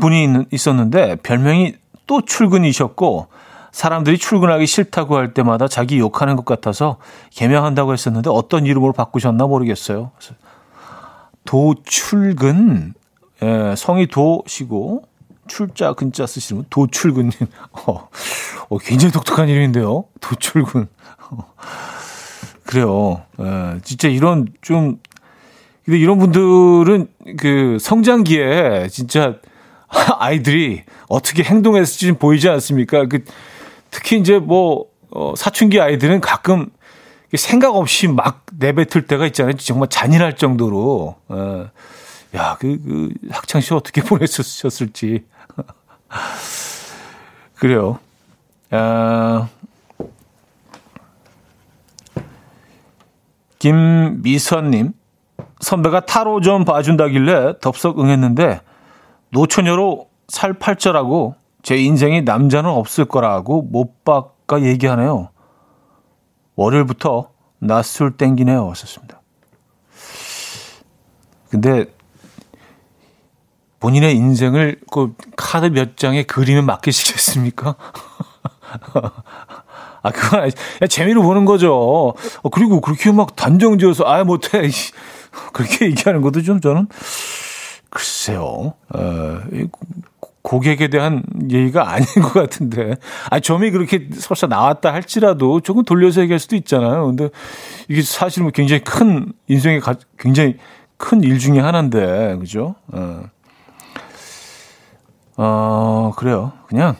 분이 있었는데 별명이 또 출근이셨고 사람들이 출근하기 싫다고 할 때마다 자기 욕하는 것 같아서 개명한다고 했었는데 어떤 이름으로 바꾸셨나 모르겠어요. 도출근 예, 성이 도시고 출자 근자 쓰시는 분 도출근님 어, 어, 굉장히 독특한 이름인데요. 도출근 어, 그래요. 예, 진짜 이런 좀 근데 이런 분들은 그 성장기에 진짜 아이들이 어떻게 행동했을지 좀 보이지 않습니까? 그 특히 이제 뭐 어, 사춘기 아이들은 가끔 생각 없이 막 내뱉을 때가 있잖아요. 정말 잔인할 정도로. 어. 야, 그, 그 학창 시절 어떻게 보내셨을지. 그래요. 아, 김미선님, 선배가 타로 좀 봐준다길래 덥석 응했는데 노처녀로 살 팔자라고 제 인생에 남자는 없을 거라고 못 바까 얘기하네요. 월요일부터 낮술 땡기네요. 왔었습니다. 근데 본인의 인생을 그 카드 몇 장에 그림에 맡기시겠습니까? 아, 그건 아니, 재미로 보는 거죠. 어, 그리고 그렇게 막 단정 지어서, 아, 못해. 그렇게 얘기하는 것도 좀 저는, 글쎄요. 어, 고객에 대한 예의가 아닌 것 같은데. 아, 점이 그렇게 설사 나왔다 할지라도 조금 돌려서 얘기할 수도 있잖아요. 근데 이게 사실은 뭐 굉장히 큰, 인생의 가, 굉장히 큰 일 중에 하나인데, 그죠? 어. 어, 그래요. 그냥,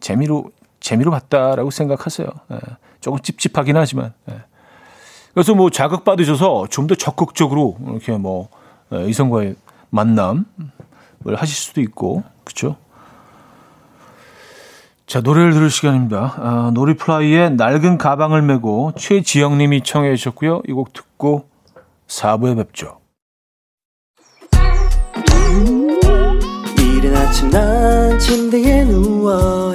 재미로, 재미로 봤다라고 생각하세요. 예. 조금 찝찝하긴 하지만. 예. 그래서 뭐 자극받으셔서 좀 더 적극적으로 이렇게 뭐 예, 이성과의 만남을 하실 수도 있고, 그렇죠? 자, 노래를 들을 시간입니다. 아, 노리플라이의 낡은 가방을 메고 최지영 님이 청해 주셨고요. 이 곡 듣고 4부에 뵙죠. 이른 아침 난 침대에 누워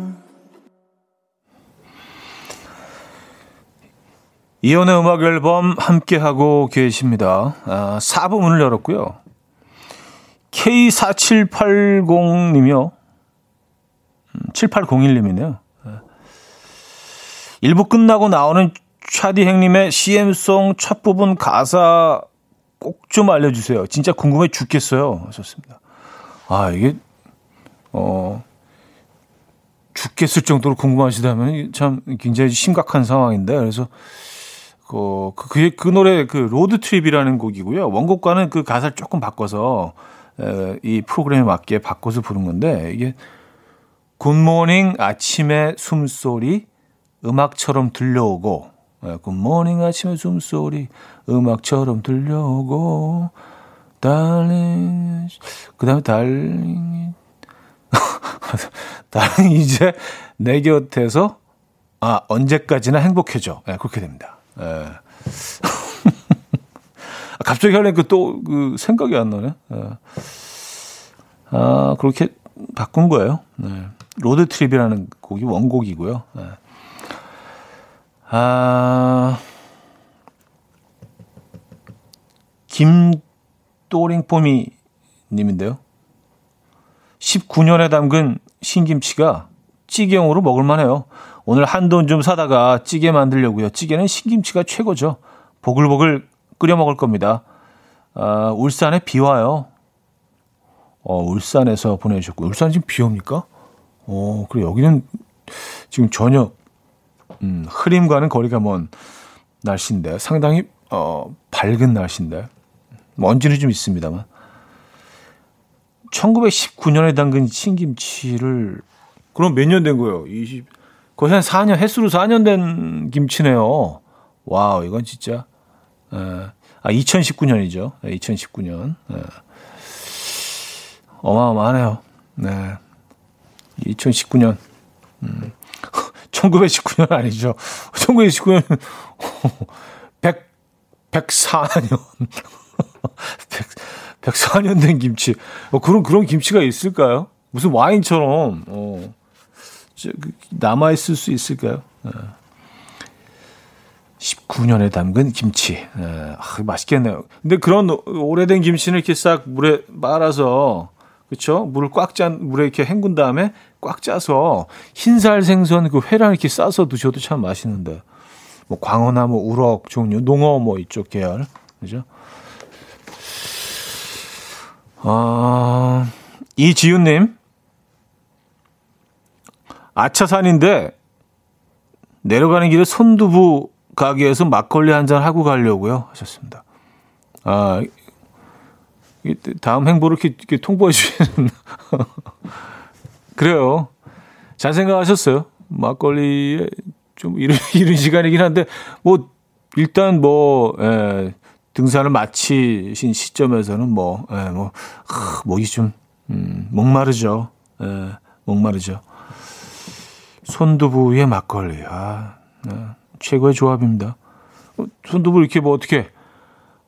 이혼의 음악 앨범 함께하고 계십니다. 아, 4부 문을 열었고요. K4780님이요. 7801님이네요. 1부 끝나고 나오는 차디 행님의 CM송 첫 부분 가사 꼭 좀 알려주세요. 진짜 궁금해 죽겠어요. 하셨습니다. 아, 이게, 어, 죽겠을 정도로 궁금하시다면 참 굉장히 심각한 상황인데, 그래서 그, 그, 그 노래 그 Road Trip이라는 곡이고요. 원곡과는 그 가사를 조금 바꿔서 에, 이 프로그램에 맞게 바꿔서 부른 건데 이게 good morning 아침의 숨소리 음악처럼 들려오고 에, good morning 아침의 숨소리 음악처럼 들려오고 darling 그다음에 darling darling 이제 내 곁에서 아 언제까지나 행복해져 네, 그렇게 됩니다. 예. 갑자기 하려니까 또 그 생각이 안 나네. 예. 아, 그렇게 바꾼 거예요. 네. Road Trip이라는 곡이 원곡이고요. 네. 아, 김또링뽀미 님인데요. 19년에 담근 신김치가 찌개용으로 먹을만해요. 오늘 한돈 좀 사다가 찌개 만들려고요. 찌개는 신김치가 최고죠. 보글보글 끓여 먹을 겁니다. 아, 울산에 비 와요. 어, 울산에서 보내주셨고, 울산 지금 비 옵니까? 어, 그래, 여기는 지금 전혀 음, 흐림과는 거리가 먼 날씨인데 상당히 어, 밝은 날씨인데 먼지는 좀 있습니다만 1919년에 담근 신김치를 그럼 몇 년 된 거예요? 20 거의 한 4년 횟수로 4년 된 김치네요. 와우 이건 진짜 에, 아 2019년이죠. 2019년 에. 어마어마하네요. 네. 2019년 음. 1919년 아니죠. 1919년 100 104년 100, 104년 된 김치. 어, 그런 그런 김치가 있을까요? 무슨 와인처럼 어, 그, 남아 있을 수 있을까요? 어. 19년에 담근 김치. 예, 아, 맛있겠네요. 근데 그런 오래된 김치는 이렇게 싹 물에 말아서 그렇죠? 물을 꽉 짠 물에 이렇게 헹군 다음에 꽉 짜서 흰살 생선 그 회랑 이렇게 싸서 드셔도 참 맛있는데. 뭐 광어나 뭐 우럭 종류, 농어 뭐 이쪽 계열. 그죠? 아, 이지윤 님. 아차산인데 내려가는 길에 손두부 가게에서 막걸리 한 잔 하고 가려고요 하셨습니다. 아 다음 행보를 이렇게, 이렇게 통보해 주시는 그래요. 잘 생각하셨어요. 막걸리에 좀 이른, 이른 시간이긴 한데 뭐 일단 뭐 예, 등산을 마치신 시점에서는 뭐 예, 뭐 하, 목이 좀 음, 목마르죠. 예, 목마르죠. 손두부에 막걸리. 아, 네. 최고의 조합입니다. 어, 손두부 이렇게 뭐 어떻게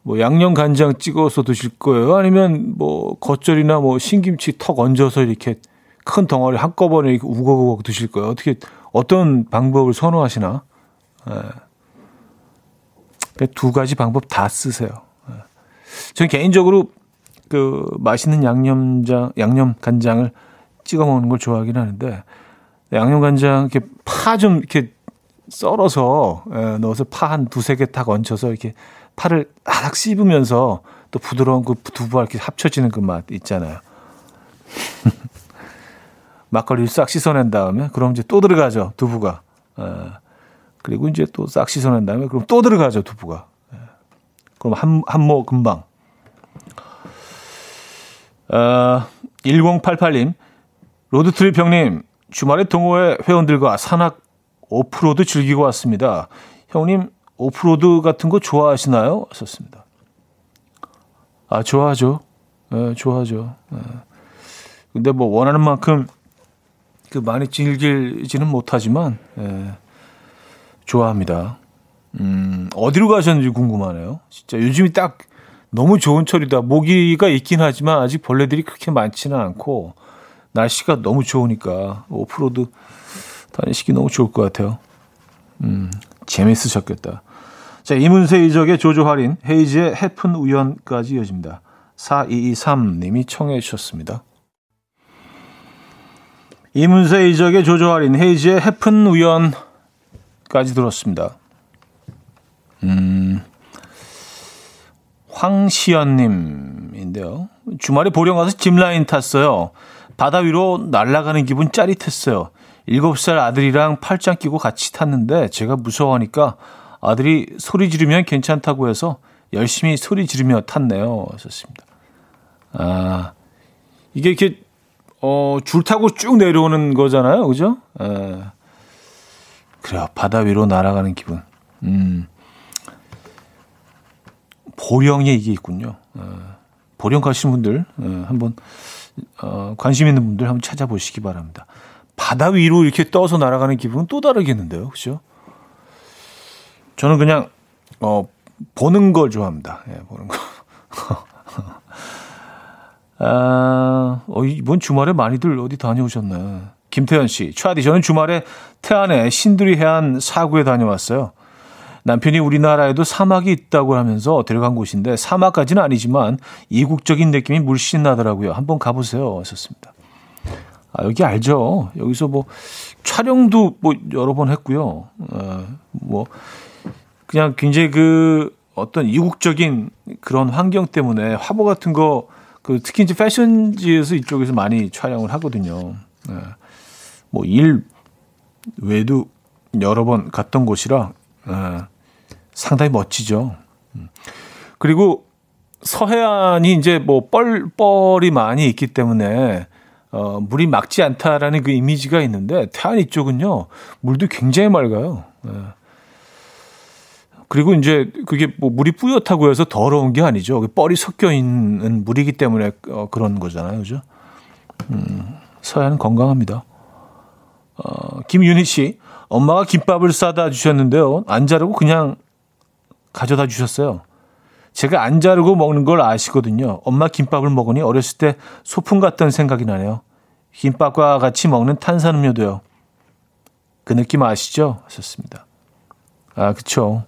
뭐 양념 간장 찍어서 드실 거예요? 아니면 뭐 겉절이나 뭐 신김치 턱 얹어서 이렇게 큰 덩어리 한꺼번에 이렇게 우거우거 드실 거예요? 어떻게 어떤 방법을 선호하시나? 예. 두 가지 방법 다 쓰세요. 예. 저는 개인적으로 그 맛있는 양념장 양념 간장을 찍어 먹는 걸 좋아하긴 하는데 양념 간장 이렇게 파 좀 이렇게 썰어서 에, 넣어서 파 한 두세 개딱 얹혀서 이렇게 파를 하락 씹으면서 또 부드러운 그 두부와 이렇게 합쳐지는 그 맛 있잖아요. 막걸리를 싹 씻어낸 다음에 그럼 이제 또 들어가죠 두부가. 에, 그리고 이제 또 싹 씻어낸 다음에 그럼 또 들어가죠 두부가. 에, 그럼 한 한모 금방. 어, 1088님 Road Trip 형님 주말에 동호회 회원들과 산악 오프로드 즐기고 왔습니다. 형님, 오프로드 같은 거 좋아하시나요? 하셨습니다. 아, 좋아하죠. 네, 좋아하죠. 네. 근데 뭐 원하는 만큼 그 많이 즐기지는 못하지만, 네, 좋아합니다. 음, 어디로 가셨는지 궁금하네요. 진짜 요즘이 딱 너무 좋은 철이다. 모기가 있긴 하지만 아직 벌레들이 그렇게 많지는 않고, 날씨가 너무 좋으니까 오프로드 다니시기 너무 좋을 것 같아요. 음, 재밌으셨겠다. 자, 이문세 이적의 조조 할인, 헤이즈의 해픈 우연까지 이어집니다. 4223님이 청해 주셨습니다. 이문세 이적의 조조 할인, 헤이즈의 해픈 우연까지 들었습니다. 음, 황시연님인데요. 주말에 보령 가서 짚라인 탔어요. 바다 위로 날아가는 기분 짜릿했어요. 7살 아들이랑 팔짱 끼고 같이 탔는데 제가 무서워하니까 아들이 소리 지르면 괜찮다고 해서 열심히 소리 지르며 탔네요. 하셨습니다. 아, 이게 이렇게, 어, 줄 타고 쭉 내려오는 거잖아요. 그죠? 에, 그래요. 바다 위로 날아가는 기분. 음. 보령에 이게 있군요. 에, 보령 가시는 분들, 에, 한번, 어, 관심 있는 분들 한번 찾아보시기 바랍니다. 바다 위로 이렇게 떠서 날아가는 기분은 또 다르겠는데요. 그죠? 저는 그냥, 어, 보는 걸 좋아합니다. 예, 보는 거. 아, 어, 이번 주말에 많이들 어디 다녀오셨나요? 김태현 씨, 차디, 저는 주말에 태안에 신두리 해안 사구에 다녀왔어요. 남편이 우리나라에도 사막이 있다고 하면서 데려간 곳인데 사막까지는 아니지만 이국적인 느낌이 물씬 나더라고요. 한번 가보세요. 하셨습니다. 아, 여기 알죠. 여기서 뭐 촬영도 뭐 여러 번 했고요. 어, 뭐 그냥 굉장히 그 어떤 이국적인 그런 환경 때문에 화보 같은 거 그 특히 이제 패션지에서 이쪽에서 많이 촬영을 하거든요. 네. 뭐일 외에도 여러 번 갔던 곳이라 에, 상당히 멋지죠. 음. 그리고 서해안이 이제 뭐 뻘, 뻘이 많이 있기 때문에 어, 물이 막지 않다라는 그 이미지가 있는데 태안 이쪽은요 물도 굉장히 맑아요. 예. 그리고 이제 그게 뭐 물이 뿌옇다고 해서 더러운 게 아니죠. 뻘이 섞여 있는 물이기 때문에 어, 그런 거잖아요, 그죠? 음, 서해안 건강합니다. 어, 김윤희 씨, 엄마가 김밥을 싸다 주셨는데요. 안 자르고 그냥 가져다 주셨어요. 제가 안 자르고 먹는 걸 아시거든요. 엄마 김밥을 먹으니 어렸을 때 소풍 갔던 생각이 나네요. 김밥과 같이 먹는 탄산음료도요. 그 느낌 아시죠? 하셨습니다. 아, 그쵸.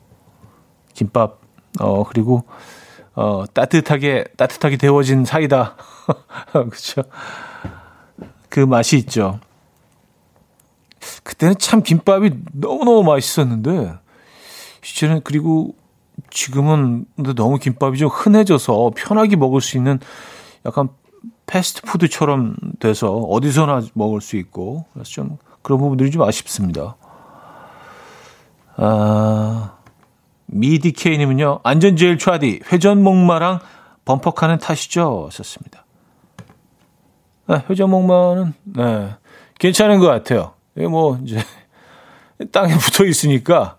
김밥, 어, 그리고, 어, 따뜻하게, 따뜻하게 데워진 사이다. 그쵸. 그 맛이 있죠. 그때는 참 김밥이 너무너무 맛있었는데, 이제는 그리고 지금은 너무 김밥이 좀 흔해져서 편하게 먹을 수 있는 약간 패스트푸드처럼 돼서 어디서나 먹을 수 있고 그래서 좀 그런 부분들이 좀 아쉽습니다. 아, 미디케이님은요 안전 제일 차디 회전 목마랑 범퍼카는 타시죠? 썼습니다. 네, 회전 목마는 네, 괜찮은 것 같아요. 이게 뭐 이제 땅에 붙어 있으니까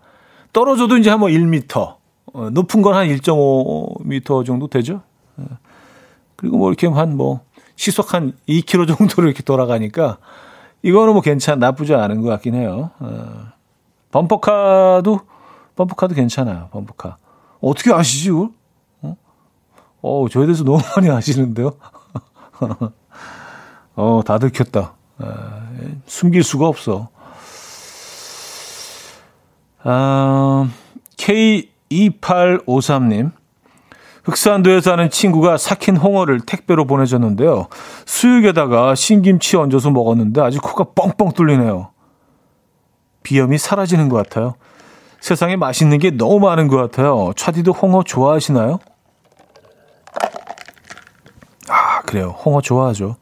떨어져도 이제 한번 1m 어, 높은 건 한 1.5m 정도 되죠. 예. 그리고 뭐 이렇게 한 뭐 시속 한 2km 정도로 이렇게 돌아가니까 이거는 뭐 괜찮 나쁘지 않은 것 같긴 해요. 어. 범퍼카도 범퍼카도 괜찮아요. 범퍼카 어떻게 아시지? 어? 어, 저에 대해서 너무 많이 아시는데요. 어, 다 들켰다. 에, 숨길 수가 없어. 아, 2853님. 흑산도에 사는 친구가 삭힌 홍어를 택배로 보내줬는데요. 수육에다가 신김치 얹어서 먹었는데 아직 코가 뻥뻥 뚫리네요. 비염이 사라지는 것 같아요. 세상에 맛있는 게 너무 많은 것 같아요. 차디도 홍어 좋아하시나요? 아, 그래요. 홍어 좋아하죠.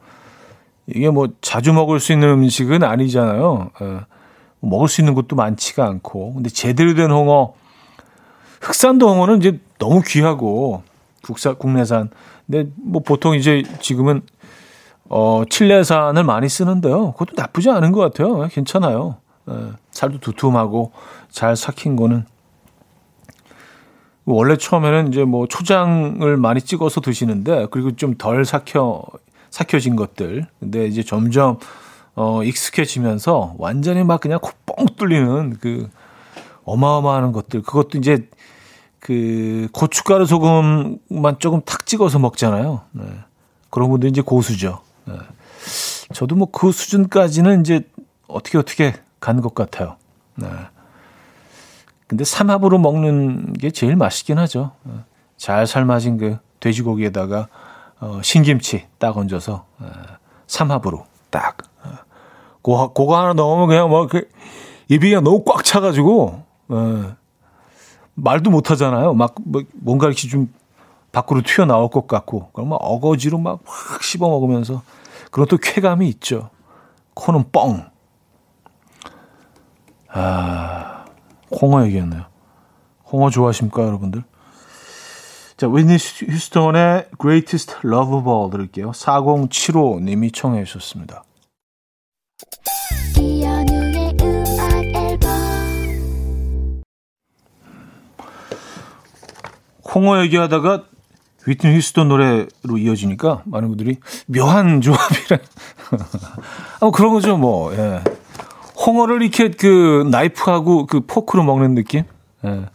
이게 뭐 자주 먹을 수 있는 음식은 아니잖아요. 에, 먹을 수 있는 것도 많지가 않고. 근데 제대로 된 홍어, 흑산도 홍어는 이제 너무 귀하고 국산 국내산. 근데 뭐 보통 이제 지금은 어 칠레산을 많이 쓰는데요. 그것도 나쁘지 않은 것 같아요. 괜찮아요. 예, 살도 두툼하고 잘 삭힌 거는 원래 처음에는 이제 뭐 초장을 많이 찍어서 드시는데 그리고 좀 덜 삭혀 삭혀진 것들. 근데 이제 점점 어 익숙해지면서 완전히 막 그냥 코 뻥 뚫리는 그 어마어마한 것들. 그것도 이제 그 고춧가루 소금만 조금 탁 찍어서 먹잖아요. 네. 그런 분들 이제 고수죠. 네. 저도 뭐 그 수준까지는 이제 어떻게 어떻게 간 것 같아요. 네. 근데 삼합으로 먹는 게 제일 맛있긴 하죠. 네. 잘 삶아진 그 돼지고기에다가 어, 신김치 딱 얹어서 어, 삼합으로 딱. 어. 고, 그거 하나 넣으면 그냥 뭐그 입이 그냥 너무 꽉 차가지고 어, 말도 못 하잖아요. 막, 뭐, 뭔가 이렇게 좀 밖으로 튀어 나올 것 같고, 막 어거지로 막 확 씹어 먹으면서, 그런 또 쾌감이 있죠. 코는 뻥. 아, 홍어 얘기했네요. 홍어 좋아하십니까, 여러분들? 자, 위니 휴스턴의 Greatest Love of All 들을게요. 4075님이 청해 주셨습니다. 홍어 얘기하다가 위트니 휴스턴 노래로 이어지니까 많은 분들이 묘한 조합이라 아, 그런 거죠 뭐 예. 홍어를 이렇게 그 나이프하고 그 포크로 먹는 느낌 예.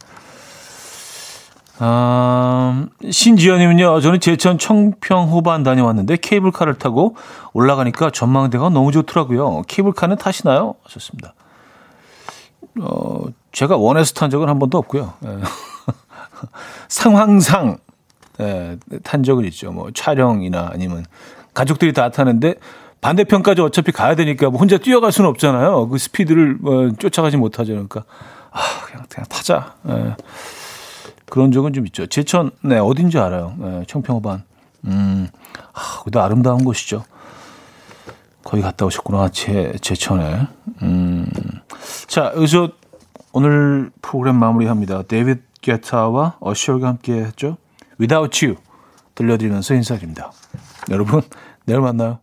아, 신지연님은요, 저는 제천 청평 호반 다녀왔는데 케이블카를 타고 올라가니까 전망대가 너무 좋더라고요. 케이블카는 타시나요? 하셨습니다. 어, 제가 원해서 탄 적은 한 번도 없고요. 예. 상황상 예, 탄 적은 있죠. 뭐 촬영이나 아니면 가족들이 다 타는데 반대편까지 어차피 가야 되니까 뭐 혼자 뛰어갈 수는 없잖아요. 그 스피드를 뭐 쫓아가지 못하죠. 그러니까 아 그냥 그냥 타자. 예. 그런 적은 좀 있죠. 제천 네 어딘지 알아요. 예, 청평호반. 음, 아, 그도 아름다운 곳이죠. 거기 갔다 오셨구나. 제 제천에. 음, 자 여기서 오늘 프로그램 마무리합니다. 데이비드 게타와 어시어가 함께 했죠. Without You 들려드리면서 인사드립니다. 여러분, 내일 만나요.